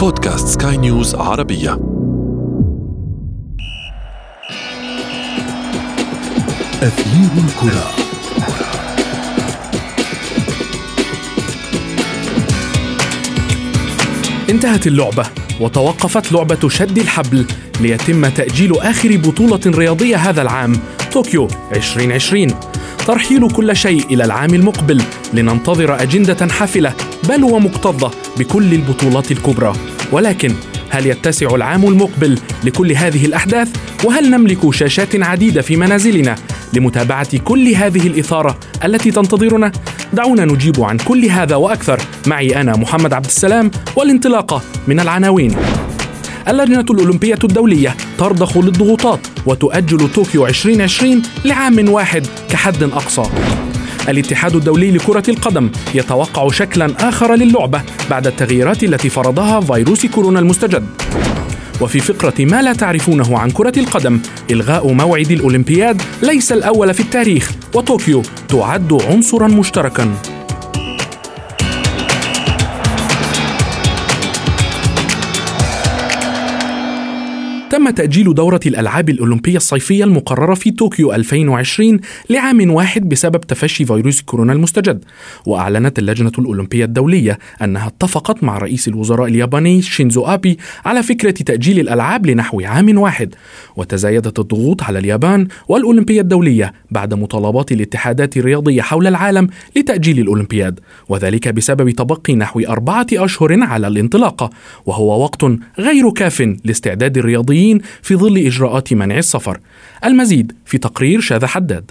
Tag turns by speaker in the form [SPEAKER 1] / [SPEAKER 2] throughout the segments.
[SPEAKER 1] بودكاست سكاي نيوز عربية.
[SPEAKER 2] أثير الكرة.
[SPEAKER 3] انتهت اللعبة وتوقفت لعبة شد الحبل ليتم تأجيل آخر بطولة رياضية هذا العام طوكيو 2020 ترحيل كل شيء إلى العام المقبل لننتظر أجندة حافلة بل ومكتظة بكل البطولات الكبرى. ولكن هل يتسع العام المقبل لكل هذه الأحداث؟ وهل نملك شاشات عديدة في منازلنا لمتابعة كل هذه الإثارة التي تنتظرنا؟ دعونا نجيب عن كل هذا وأكثر معي أنا محمد عبد السلام والانطلاقة من العناوين اللجنة الأولمبية الدولية ترضخ للضغوطات وتؤجل طوكيو 2020 لعام واحد كحد أقصى الاتحاد الدولي لكرة القدم يتوقع شكلا آخر للعبة بعد التغييرات التي فرضها فيروس كورونا المستجد. وفي فقرة ما لا تعرفونه عن كرة القدم إلغاء موعد الأولمبياد ليس الأول في التاريخ وطوكيو تعد عنصرا مشتركا. تم تأجيل دورة الألعاب الأولمبية الصيفية المقررة في طوكيو 2020 لعام واحد بسبب تفشي فيروس كورونا المستجد. وأعلنت اللجنة الأولمبية الدولية أنها اتفقت مع رئيس الوزراء الياباني شينزو آبي على فكرة تأجيل الألعاب لنحو عام واحد. وتزايدت الضغوط على اليابان والأولمبية الدولية بعد مطالبات الاتحادات الرياضية حول العالم لتأجيل الأولمبياد وذلك بسبب تبقي نحو أربعة أشهر على الانطلاقة وهو وقت غير كاف لاستعداد الرياضيين الأوروبيين في ظل إجراءات منع السفر. المزيد في تقرير شاذ حداد.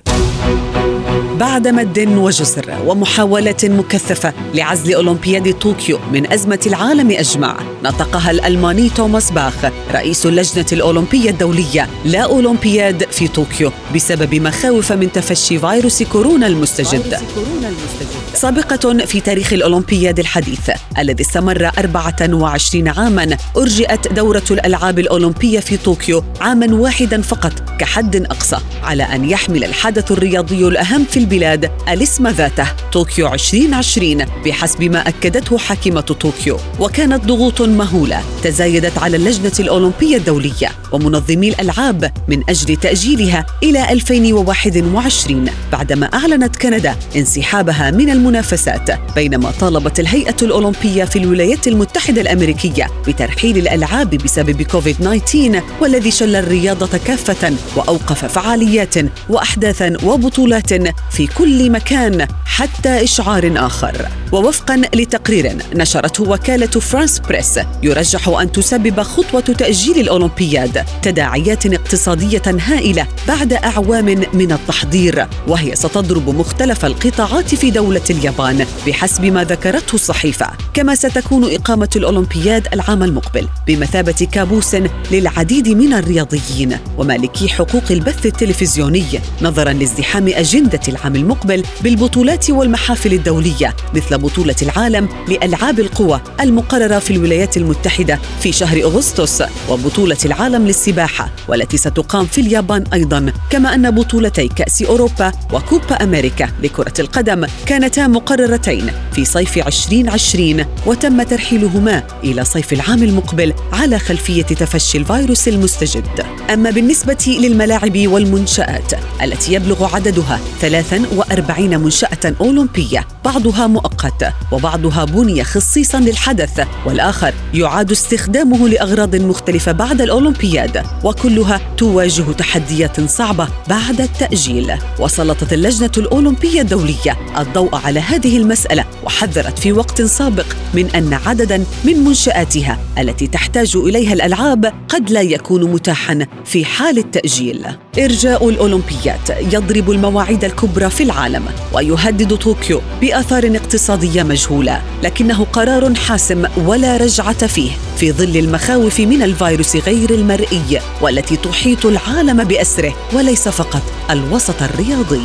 [SPEAKER 4] بعد مد وجسر ومحاولة مكثفة لعزل أولمبياد طوكيو من أزمة العالم أجمع. نطقها الألماني توماس باخ رئيس اللجنة الأولمبية الدولية لا أولمبياد في طوكيو بسبب مخاوف من تفشي فيروس كورونا المستجد. سابقة في تاريخ الأولمبياد الحديث الذي استمر 24 عاما أرجئت دورة الألعاب الأولمبية في طوكيو عاما واحدا فقط كحد أقصى على أن يحمل الحدث الرياضي الأهم في البلاد الاسم ذاته طوكيو 2020 بحسب ما أكدته حاكمة طوكيو. وكانت ضغوط مهولة تزايدت على اللجنة الأولمبية الدولية ومنظمي الألعاب من أجل تأجيلها إلى 2021 بعدما أعلنت كندا انسحابها من المنافسات بينما طالبت الهيئة الأولمبية في الولايات المتحدة الأمريكية بترحيل الألعاب بسبب كوفيد 19 والذي شل الرياضة كافة وأوقف فعاليات وأحداثا وبطولات في كل مكان حتى إشعار آخر. ووفقا لتقرير نشرته وكالة فرانس بريس يرجح أن تسبب خطوة تأجيل الأولمبياد تداعيات اقتصادية هائلة بعد أعوام من التحضير وهي ستضرب مختلف القطاعات في دولة اليابان بحسب ما ذكرته الصحيفة كما ستكون إقامة الأولمبياد العام المقبل بمثابة كابوس للعديد من الرياضيين ومالكي حقوق البث التلفزيوني نظرا لازدحام أجندة العام المقبل بالبطولات والمحافل الدولية مثل بطولة العالم لألعاب القوى المقررة في الولايات المتحدة في شهر أغسطس وبطولة العالم للسباحة والتي ستقام في اليابان أيضا. كما أن بطولتي كأس أوروبا وكوبا أمريكا لكرة القدم كانتا مقررتين في صيف 2020 وتم ترحيلهما إلى صيف العام المقبل على خلفية تفشي الفيروس المستجد. أما بالنسبة للملاعب والمنشآت التي يبلغ عددها 43 منشأة أولمبية بعضها مؤقت وبعضها بني خصيصا للحدث والآخر يعاد استخدامه لأغراض مختلفة بعد الأولمبياد وكلها تواجه تحديات صعبة بعد التأجيل. وسلطت اللجنة الأولمبية الدولية الضوء على هذه المسألة وحذرت في وقت سابق من أن عددا من منشآتها التي تحتاج إليها الألعاب قد لا يكون متاحا في حال التأجيل. إرجاء الأولمبيات يضرب المواعيد الكبرى في العالم ويهدد طوكيو بآثار اقتصادية مجهولة لكنه قرار حاسم ولا رجعة فيه في ظل المخاوف من الفيروس غير المرئي والتي تحيط العالم بأسره وليس فقط الوسط الرياضي.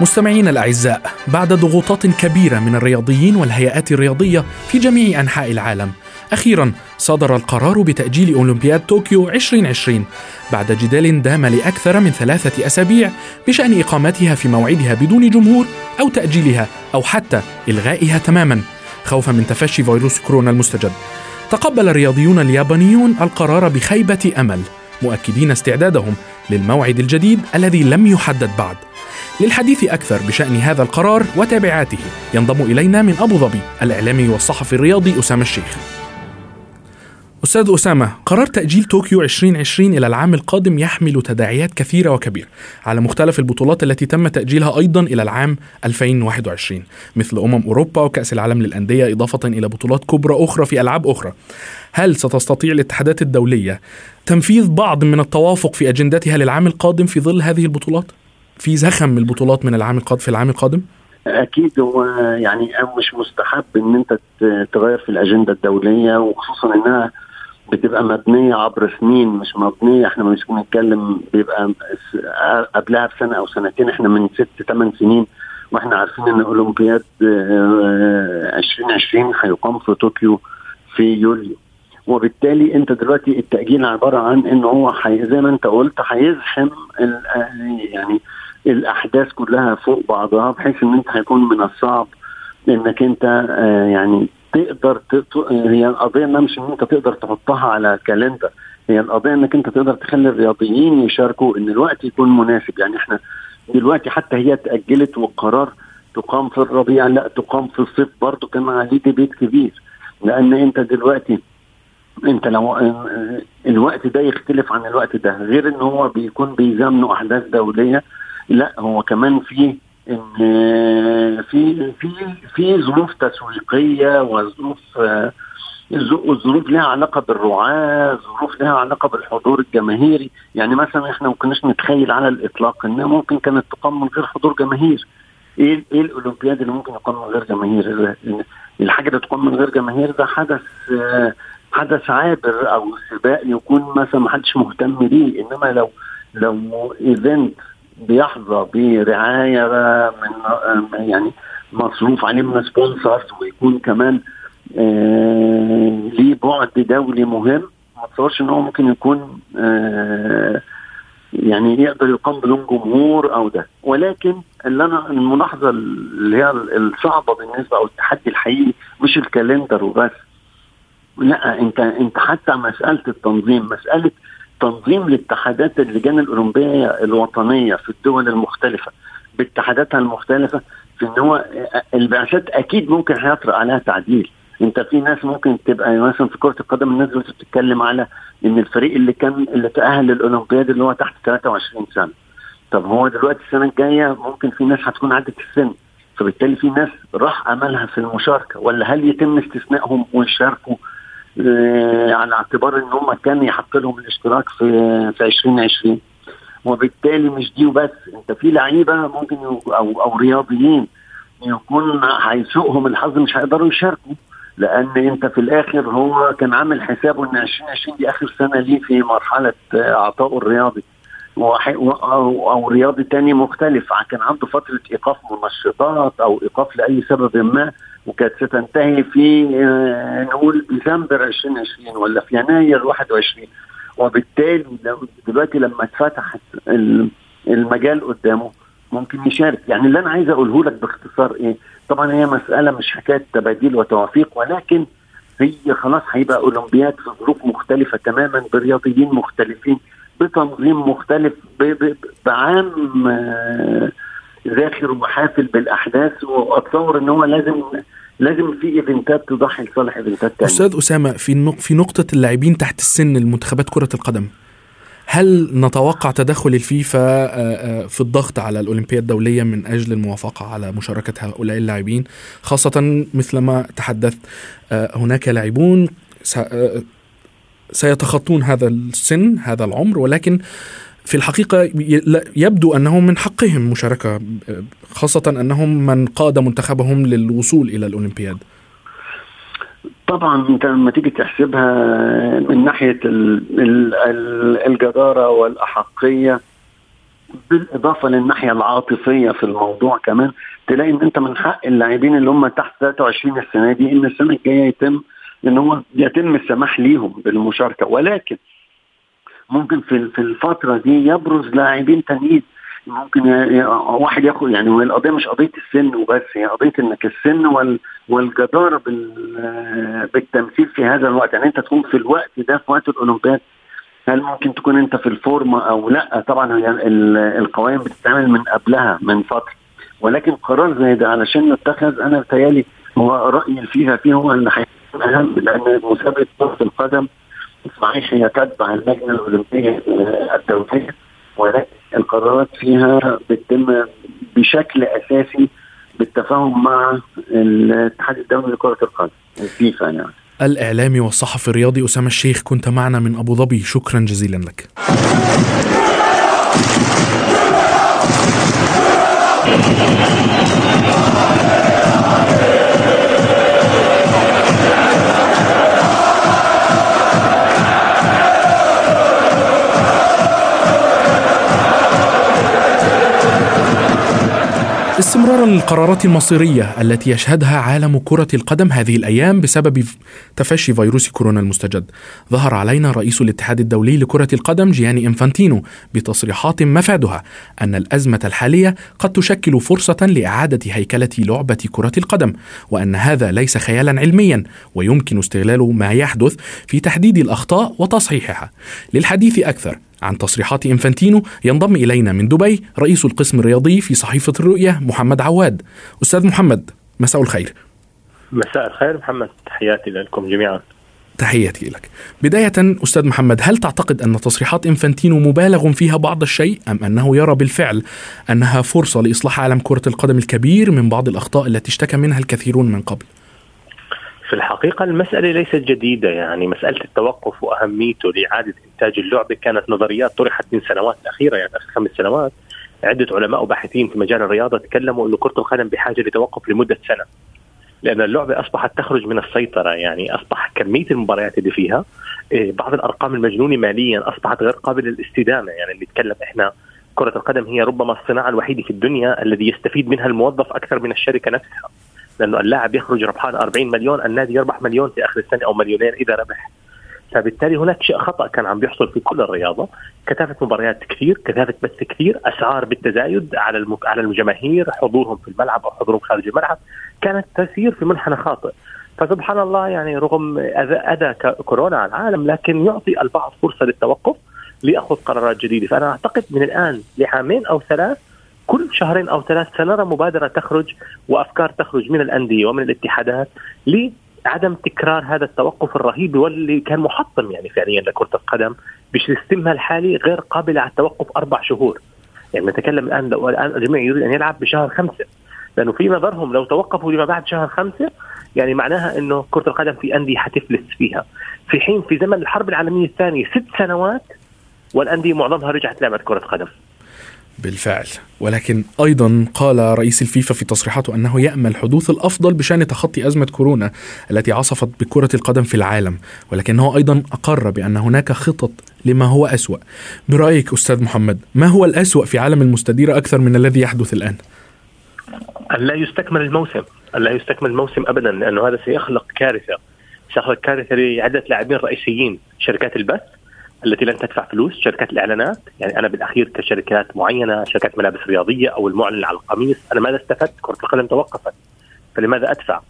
[SPEAKER 3] مستمعينا الأعزاء بعد ضغوطات كبيرة من الرياضيين والهيئات الرياضية في جميع أنحاء العالم أخيرا صدر القرار بتأجيل أولمبياد طوكيو 2020 بعد جدال دام لأكثر من ثلاثة أسابيع بشأن إقامتها في موعدها بدون جمهور أو تأجيلها أو حتى إلغائها تماما خوفا من تفشي فيروس كورونا المستجد. تقبل الرياضيون اليابانيون القرار بخيبة أمل مؤكدين استعدادهم للموعد الجديد الذي لم يحدد بعد. للحديث أكثر بشأن هذا القرار وتابعاته. ينضم إلينا من أبو ظبي الإعلامي والصحفي الرياضي أسامة الشيخ. أستاذ أسامة قرار تأجيل طوكيو 2020 إلى العام القادم يحمل تداعيات كثيرة وكبيرة على مختلف البطولات التي تم تأجيلها أيضا إلى العام 2021 مثل أمم أوروبا وكأس العالم للأندية إضافة إلى بطولات كبرى أخرى في ألعاب أخرى. هل ستستطيع الاتحادات الدولية تنفيذ بعض من التوافق في أجندتها للعام القادم في ظل هذه البطولات؟ في زخم البطولات من العام القادم في العام القادم؟
[SPEAKER 5] أكيد هو يعني مش مستحب إن أنت تغير في الأجندة الدولية وخصوصا إنها بتبقى مبنية عبر سنين مش مبنية إحنا مش بنتكلم بيبقى قبلها بسنة أو سنتين إحنا من ست ثمان سنين وإحنا عارفين إن أولمبياد 2020 هيقام في طوكيو في يوليو وبالتالي أنت دلوقتي التأجيل عبارة عن إن هو زي ما أنت قلت هيزحم يعني الأحداث كلها فوق بعضها بحيث إن أنت هيكون من الصعب إنك أنت يعني تقدر هي القضية مش إن أنت تقدر تحطها على كالندر هي القضية إنك أنت تقدر تخلي الرياضيين يشاركوا إن الوقت يكون مناسب. يعني إحنا دلوقتي حتى هي اتاجلت والقرار تقام في الربيع لا تقام في الصيف برضه كان عليه ديبيت كبير. لأن أنت دلوقتي أنت لو الوقت ده يختلف عن الوقت ده غير إن هو بيكون بيزامنوا أحداث دولية. لا هو كمان في إن في في في ظروف تسويقية وظروف الظروف لها علاقة بالرعاة، ظروف لها علاقة بالحضور الجماهيري، يعني مثلا إحنا ما كناش نتخيل على الإطلاق انها ممكن كانت تقام من غير حضور جماهير. إيه إيه الأولمبياد اللي ممكن يقام من غير جماهير؟ الحاجة اللي تقام من غير جماهير ده حدث حدث عابر أو سباق يكون مثلا ما حدش مهتم بيه إنما لو لو event بيحظى برعاية من يعني مصروف عليه من sponsors ويكون كمان آه ليه بعد دولي مهم. ما اتصورش إن هو ممكن يكون آه يعني يقدر يقام بدون جمهور أو ده. ولكن اللي أنا الملاحظة اللي هي الصعبة بالنسبة أو التحدي الحقيقي مش الكالندر وبس. لا أنت أنت حتى مسألة التنظيم مسألة تنظيم الاتحادات اللجان الأولمبية الوطنية في الدول المختلفة باتحاداتها المختلفة في إن هو البعثات أكيد ممكن هيطرق عليها تعديل. أنت في ناس ممكن تبقى مثلا في كرة القدم الناس دلوقتي بتتكلم على إن الفريق اللي كان اللي تأهل للأولمبياد اللي هو تحت 23 سنة. طب هو دلوقتي السنة الجاية ممكن في ناس هتكون عدت السن فبالتالي في ناس راح أملها في المشاركة ولا هل يتم استثنائهم ويشاركوا على اعتبار إن هم كان يحط لهم الاشتراك في في 2020 وبالتالي مش دي وبس. أنت في لعيبة ممكن أو أو رياضيين يكون هيسوقهم الحظ مش هيقدروا يشاركوا لأن أنت في الآخر هو كان عامل حسابه إن 2020 دي آخر سنة ليه في مرحلة عطائه الرياضي. أو رياضي تاني مختلف. كان عنده فترة إيقاف منشطات أو إيقاف لأي سبب ما. وكانت ستنتهي في نقول ديسمبر 2020 ولا في يناير 21 وبالتالي دلوقتي لما اتفتحت المجال قدامه ممكن يشارك. يعني اللي أنا عايز أقوله لك باختصار إيه؟ طبعا هي مسألة مش حكاية تباديل وتوافيق ولكن هي خلاص هيبقى أولمبياد في ظروف مختلفة تماما برياضيين مختلفين بتنظيم مختلف بعام ذاخر وحافل بالأحداث وأتصور إن هو لازم لازم في إيفنتات تضحي لصالح إيفنتات ثانية
[SPEAKER 3] أستاذ أسامة في في نقطة اللاعبين تحت السن المنتخبات كرة القدم هل نتوقع تدخل الفيفا في الضغط على الأولمبياد الدولية من أجل الموافقة على مشاركة هؤلاء اللاعبين؟ خاصة مثلما تحدثت هناك لاعبون سيتخطون هذا السن هذا العمر ولكن في الحقيقة يبدو أنهم من حقهم مشاركة خاصة أنهم من قاد منتخبهم للوصول إلى الأولمبياد.
[SPEAKER 5] طبعا أنت لما تيجي تحسبها من ناحية ال ال ال الجدارة والأحقية بالإضافة للناحية العاطفية في الموضوع كمان تلاقي إن أنت من حق اللاعبين اللي هم تحت 23 السنة دي إن السنة الجاية يتم إن هو يتم السماح ليهم بالمشاركة. ولكن ممكن في في الفترة دي يبرز لاعبين تانيين. ممكن واحد ياخد يعني القضية مش قضية السن وبس هي قضية إنك السن وال والجدارة بالتمثيل في هذا الوقت. يعني أنت تكون في الوقت ده في وقت الأولمبياد هل ممكن تكون أنت في الفورمة أو لأ؟ طبعا هي القوائم بتتعمل من قبلها من فترة. ولكن قرار زي ده علشان يتخذ أنا بتهيألي هو راي الفيفا فيه هو اللي هيكون أهم لأن مسابقة كرة القدم صحيح هي تتبع اللجنه الأولمبية الدولية ولكن القرارات فيها بتتم بشكل أساسي بالتفاهم مع الاتحاد الدولي لكرة القدم الفيفا يعني.
[SPEAKER 3] الإعلامي والصحفي الرياضي أسامة الشيخ كنت معنا من أبو ظبي. شكرا جزيلا لك. استمرارا للقرارات المصيرية التي يشهدها عالم كرة القدم هذه الأيام بسبب تفشي فيروس كورونا المستجد. ظهر علينا رئيس الاتحاد الدولي لكرة القدم جياني إنفانتينو بتصريحات مفادها أن الأزمة الحالية قد تشكل فرصة لإعادة هيكلة لعبة كرة القدم، وأن هذا ليس خيالا علميا ويمكن استغلال ما يحدث في تحديد الأخطاء وتصحيحها. للحديث أكثر عن تصريحات إنفانتينو ينضم إلينا من دبي رئيس القسم الرياضي في صحيفة الرؤية محمد عواد. أستاذ محمد مساء الخير.
[SPEAKER 6] مساء الخير محمد تحياتي لكم جميعا.
[SPEAKER 3] تحياتي لك. بداية أستاذ محمد هل تعتقد أن تصريحات إنفانتينو مبالغ فيها بعض الشيء أم أنه يرى بالفعل أنها فرصة لإصلاح عالم كرة القدم الكبير من بعض الأخطاء التي اشتكى منها الكثيرون من قبل؟
[SPEAKER 6] في الحقيقة المسألة ليست جديدة يعني مسألة التوقف وأهميته لإعادة إنتاج اللعبة كانت نظريات طرحت من سنوات الأخيرة يعني آخر خمس سنوات. عدة علماء وباحثين في مجال الرياضة تكلموا أنه كرة القدم بحاجة لتوقف لمدة سنة. لأن اللعبة أصبحت تخرج من السيطرة يعني أصبح كمية المباريات اللي فيها إيه، بعض الأرقام المجنونة ماليا أصبحت غير قابلة للاستدامة يعني نتكلم إحنا كرة القدم هي ربما الصناعة الوحيدة في الدنيا الذي يستفيد منها الموظف أكثر من الشركة نفسها. لأنه اللاعب يخرج ربحان 40 مليون النادي يربح مليون في آخر السنة أو مليونين إذا ربح. فبالتالي هناك شيء خطأ كان عم بيحصل في كل الرياضة. كثافة مباريات كثير كثافة بث كثير أسعار بالتزايد على المك... على الجماهير حضورهم في الملعب أو حضورهم خارج الملعب كانت تسير في منحنى خاطئ. فسبحان الله يعني رغم اذى أذى كورونا على العالم لكن يعطي البعض فرصة للتوقف لاخذ قرارات جديدة. فأنا أعتقد من الآن لعامين أو ثلاث كل شهرين أو ثلاث سنرى مبادرة تخرج وأفكار تخرج من الأندية ومن الاتحادات لعدم تكرار هذا التوقف الرهيب واللي كان محطم يعني فعليا لكرة القدم بسيستمها الحالي غير قابل على التوقف أربع شهور. يعني نتكلم الآن لو الآن الجميع يريد أن يلعب بشهر خمسة. لأنه في نظرهم لو توقفوا لما بعد شهر خمسة يعني معناها إنه كرة القدم في أندية حتفلس فيها. في حين في زمن الحرب العالمية الثانية ست سنوات والأندية معظمها رجعت لعبت كرة قدم.
[SPEAKER 3] بالفعل. ولكن أيضا قال رئيس الفيفا في تصريحاته أنه يأمل حدوث الأفضل بشأن تخطي أزمة كورونا التي عصفت بكرة القدم في العالم. ولكنه أيضا أقر بأن هناك خطط لما هو أسوأ. برأيك أستاذ محمد ما هو الأسوأ في عالم المستديره أكثر من الذي يحدث الآن؟
[SPEAKER 6] أن لا يستكمل الموسم. لا يستكمل الموسم ابدا لأنه هذا سيخلق كارثة. سيخلق كارثة لعدة لاعبين رئيسيين شركات البث. التي لن تدفع فلوس شركات الإعلانات. يعني أنا بالأخير كشركات معينة شركات ملابس رياضية أو المعلن على القميص أنا ماذا استفدت؟ كرة القدم توقفت. فلماذا أدفع؟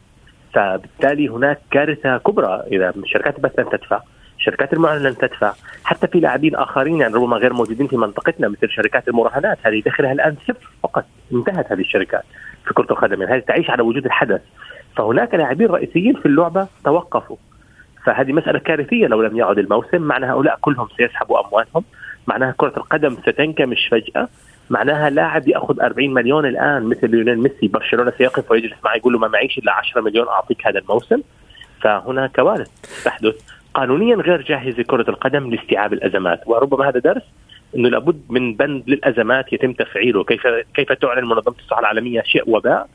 [SPEAKER 6] فبالتالي هناك كارثة كبرى. إذا شركات البث لن تدفع شركات المعلن لن تدفع حتى في لاعبين آخرين يعني ربما غير موجودين في منطقتنا مثل شركات المراهنات. هذه دخلها الآن صفر فقط. انتهت هذه الشركات في كرة القدم. يعني هذه تعيش على وجود الحدث. فهناك لاعبين رئيسيين في اللعبة توقفوا. فهذه مسألة كارثية لو لم يعد الموسم. معنى هؤلاء كلهم سيسحبوا أموالهم. معناها كرة القدم ستنكمش فجأة. معناها لاعب يأخذ 40 مليون الآن مثل ليونيل ميسي. برشلونة سيقف ويجلس معه يقول له ما معيش إلا 10 مليون أعطيك هذا الموسم. فهنا كوارث تحدث قانونيا غير جاهزه كره القدم لاستيعاب الأزمات. وربما هذا درس إنه لابد من بند للأزمات يتم تفعيله. كيف كيف تعلن منظمة الصحة العالمية؟ شيء وباء.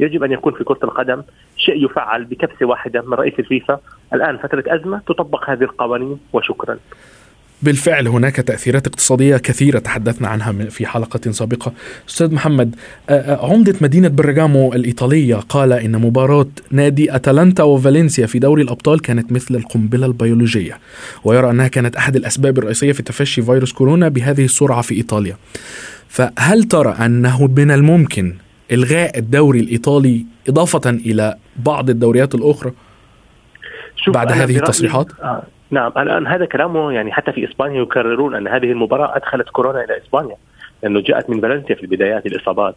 [SPEAKER 6] يجب أن يكون في كرة القدم شيء يفعل بكبسة واحدة من رئيس الفيفا. الآن فترة أزمة تطبق هذه القوانين وشكرا.
[SPEAKER 3] بالفعل هناك تأثيرات اقتصادية كثيرة تحدثنا عنها في حلقة سابقة. أستاذ محمد عمدة مدينة برغامو الإيطالية قال إن مباراة نادي أتلانتا وفالنسيا في دوري الأبطال كانت مثل القنبلة البيولوجية ويرى أنها كانت أحد الأسباب الرئيسية في تفشي فيروس كورونا بهذه السرعة في إيطاليا. فهل ترى أنه من الممكن إلغاء الدوري الإيطالي إضافة إلى بعض الدوريات الأخرى بعد هذه التصريحات؟
[SPEAKER 6] آه نعم الآن هذا كلامه يعني حتى في إسبانيا يكررون أن هذه المباراة أدخلت كورونا إلى إسبانيا لأنه جاءت من فالنسيا في البدايات الإصابات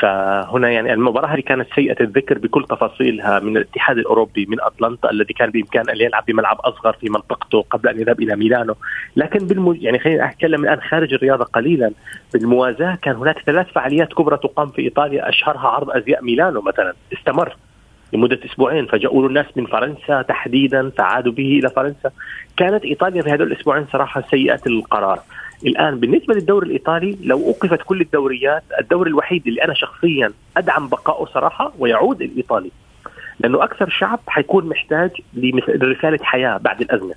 [SPEAKER 6] فهنا يعني المباراة هذه كانت سيئة الذكر بكل تفاصيلها من الاتحاد الأوروبي من أتلانتا الذي كان بإمكان أن يلعب بملعب أصغر في منطقته قبل أن يذهب إلى ميلانو. لكن بالمج... يعني خلينا اتكلم الآن خارج الرياضة قليلا. بالموازاة كان هناك ثلاث فعاليات كبرى تقام في إيطاليا أشهرها عرض أزياء ميلانو مثلا. استمر لمدة أسبوعين فجاءوا الناس من فرنسا تحديدا فعادوا به إلى فرنسا. كانت إيطاليا في هذول الأسبوعين صراحة سيئة القرار. الآن بالنسبة للدوري الإيطالي لو أوقفت كل الدوريات الدوري الوحيد اللي أنا شخصيا أدعم بقائه صراحة ويعود الإيطالي لأنه أكثر شعب حيكون محتاج لرسالة حياة بعد الأزمة.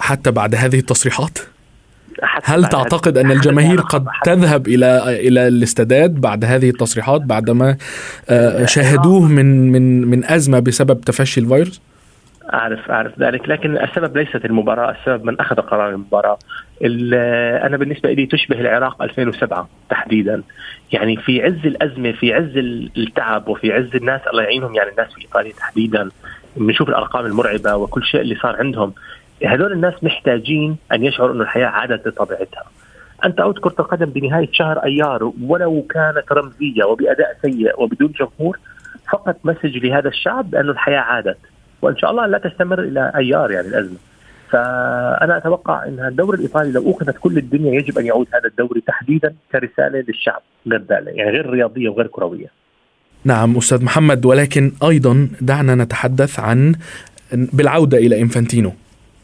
[SPEAKER 3] حتى بعد هذه التصريحات؟ هل تعتقد أن الجماهير قد تذهب إلى إلى الاستادات بعد هذه التصريحات بعدما آه، شاهدوه من من من أزمة بسبب تفشي الفيروس؟
[SPEAKER 6] أعرف أعرف ذلك. لكن السبب ليست المباراة السبب من أخذ قرار المباراة. أنا بالنسبة لي تشبه العراق 2007 تحديدا. يعني في عز الأزمة في عز التعب وفي عز الناس الله يعينهم يعني الناس في إيطاليا تحديدا. بنشوف الأرقام المرعبة وكل شيء اللي صار عندهم. هذول الناس محتاجين أن يشعروا إنه الحياة عادت لطبيعتها. أنت اوت كرة القدم بنهاية شهر أيار ولو كانت رمزية وبأداء سيء وبدون جمهور فقط مسج لهذا الشعب بانه الحياة عادت. وإن شاء الله لا تستمر إلى أيار يعني الأزمة. فأنا أتوقع إن الدوري الإيطالي لو اخذت كل الدنيا يجب أن يعود هذا الدوري تحديدا كرسالة للشعب غير يعني غير رياضية وغير كروية.
[SPEAKER 3] نعم أستاذ محمد ولكن أيضا دعنا نتحدث عن بالعودة إلى إنفانتينو.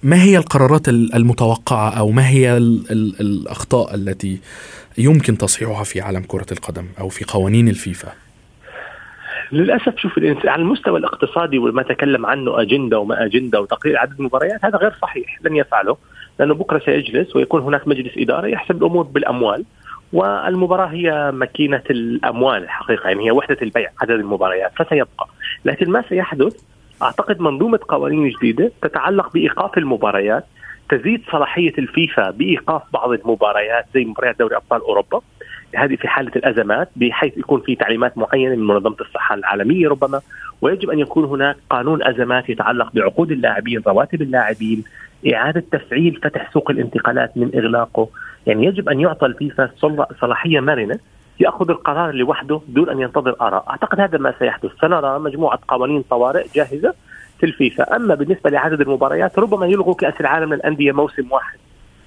[SPEAKER 3] ما هي القرارات المتوقعة أو ما هي ال ال الأخطاء التي يمكن تصحيحها في عالم كرة القدم أو في قوانين الفيفا؟
[SPEAKER 6] للأسف شوف على المستوى الاقتصادي وما تكلم عنه أجندة وما أجندة وتقليل عدد المباريات هذا غير صحيح لن يفعله لأنه بكرة سيجلس ويكون هناك مجلس اداره يحسب الأمور بالأموال والمباراة هي ماكينة الأموال الحقيقة يعني هي وحدة البيع عدد المباريات فسيبقى. لكن ما سيحدث أعتقد منظومة قوانين جديدة تتعلق بإيقاف المباريات تزيد صلاحية الفيفا بإيقاف بعض المباريات زي مباريات دوري أبطال أوروبا هذه في حالة الأزمات بحيث يكون في تعليمات معينة من منظمة الصحة العالمية ربما ويجب أن يكون هناك قانون أزمات يتعلق بعقود اللاعبين، رواتب اللاعبين، إعادة تفعيل فتح سوق الانتقالات من إغلاقه، يعني يجب أن يعطى الفيفا صلاحية مرنة يأخذ القرار لوحده دون أن ينتظر آراء، أعتقد هذا ما سيحدث، سنرى مجموعة قوانين طوارئ جاهزة في الفيفا، أما بالنسبة لعدد المباريات ربما يلغوا كأس العالم للأندية موسم واحد.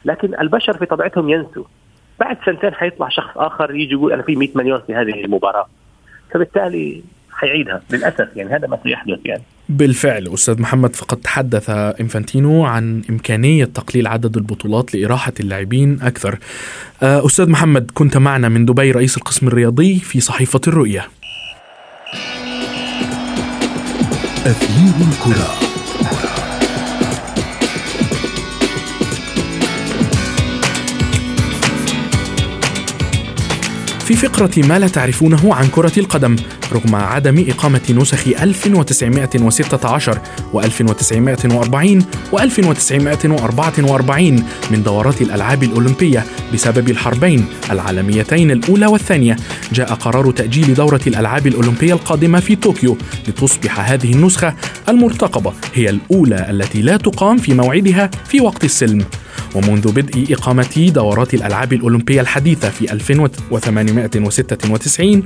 [SPEAKER 6] لكن البشر في طبيعتهم ينسوا. بعد سنتين حيطلع شخص آخر يجي يقول أنا في 100 مليون في هذه المباراة فبالتالي حيعيدها للأسف يعني هذا ما سيحدث يعني
[SPEAKER 3] بالفعل أستاذ محمد فقد تحدث إنفانتينو عن إمكانية تقليل عدد البطولات لإراحة اللاعبين أكثر. آه، أستاذ محمد كنت معنا من دبي رئيس القسم الرياضي في صحيفة الرؤية. أثير الكرة في فقرة ما لا تعرفونه عن كرة القدم رغم عدم إقامة نسخ 1916 و1940 و1944 من دورات الألعاب الأولمبية بسبب الحربين العالميتين الأولى والثانية. جاء قرار تأجيل دورة الألعاب الأولمبية القادمة في طوكيو لتصبح هذه النسخة المرتقبة هي الأولى التي لا تقام في موعدها في وقت السلم. ومنذ بدء إقامة دورات الألعاب الأولمبية الحديثة في 1896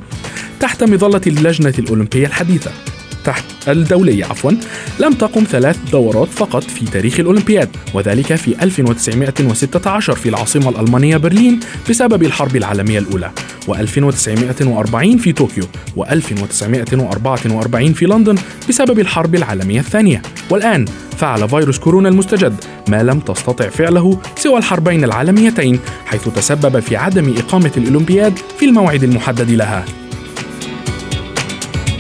[SPEAKER 3] تحت مظلة اللجنة الأولمبية الحديثة. تحت الدولية عفوا. لم تقم ثلاث دورات فقط في تاريخ الأولمبياد وذلك في 1916 في العاصمة الألمانية برلين بسبب الحرب العالمية الأولى و1940 في طوكيو و1944 في لندن بسبب الحرب العالمية الثانية. والآن فعل فيروس كورونا المستجد ما لم تستطع فعله سوى الحربين العالميتين حيث تسبب في عدم إقامة الأولمبياد في الموعد المحدد لها.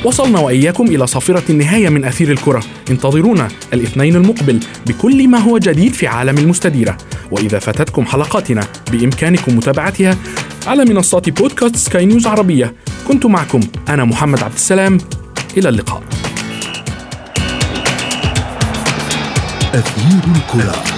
[SPEAKER 3] وصلنا وإياكم إلى صافرة النهاية من أثير الكرة. انتظرونا الاثنين المقبل بكل ما هو جديد في عالم المستديرة. وإذا فاتتكم حلقاتنا بإمكانكم متابعتها على منصات بودكاست سكاي نيوز عربية. كنت معكم أنا محمد عبد السلام. إلى اللقاء.
[SPEAKER 2] أثير الكرة.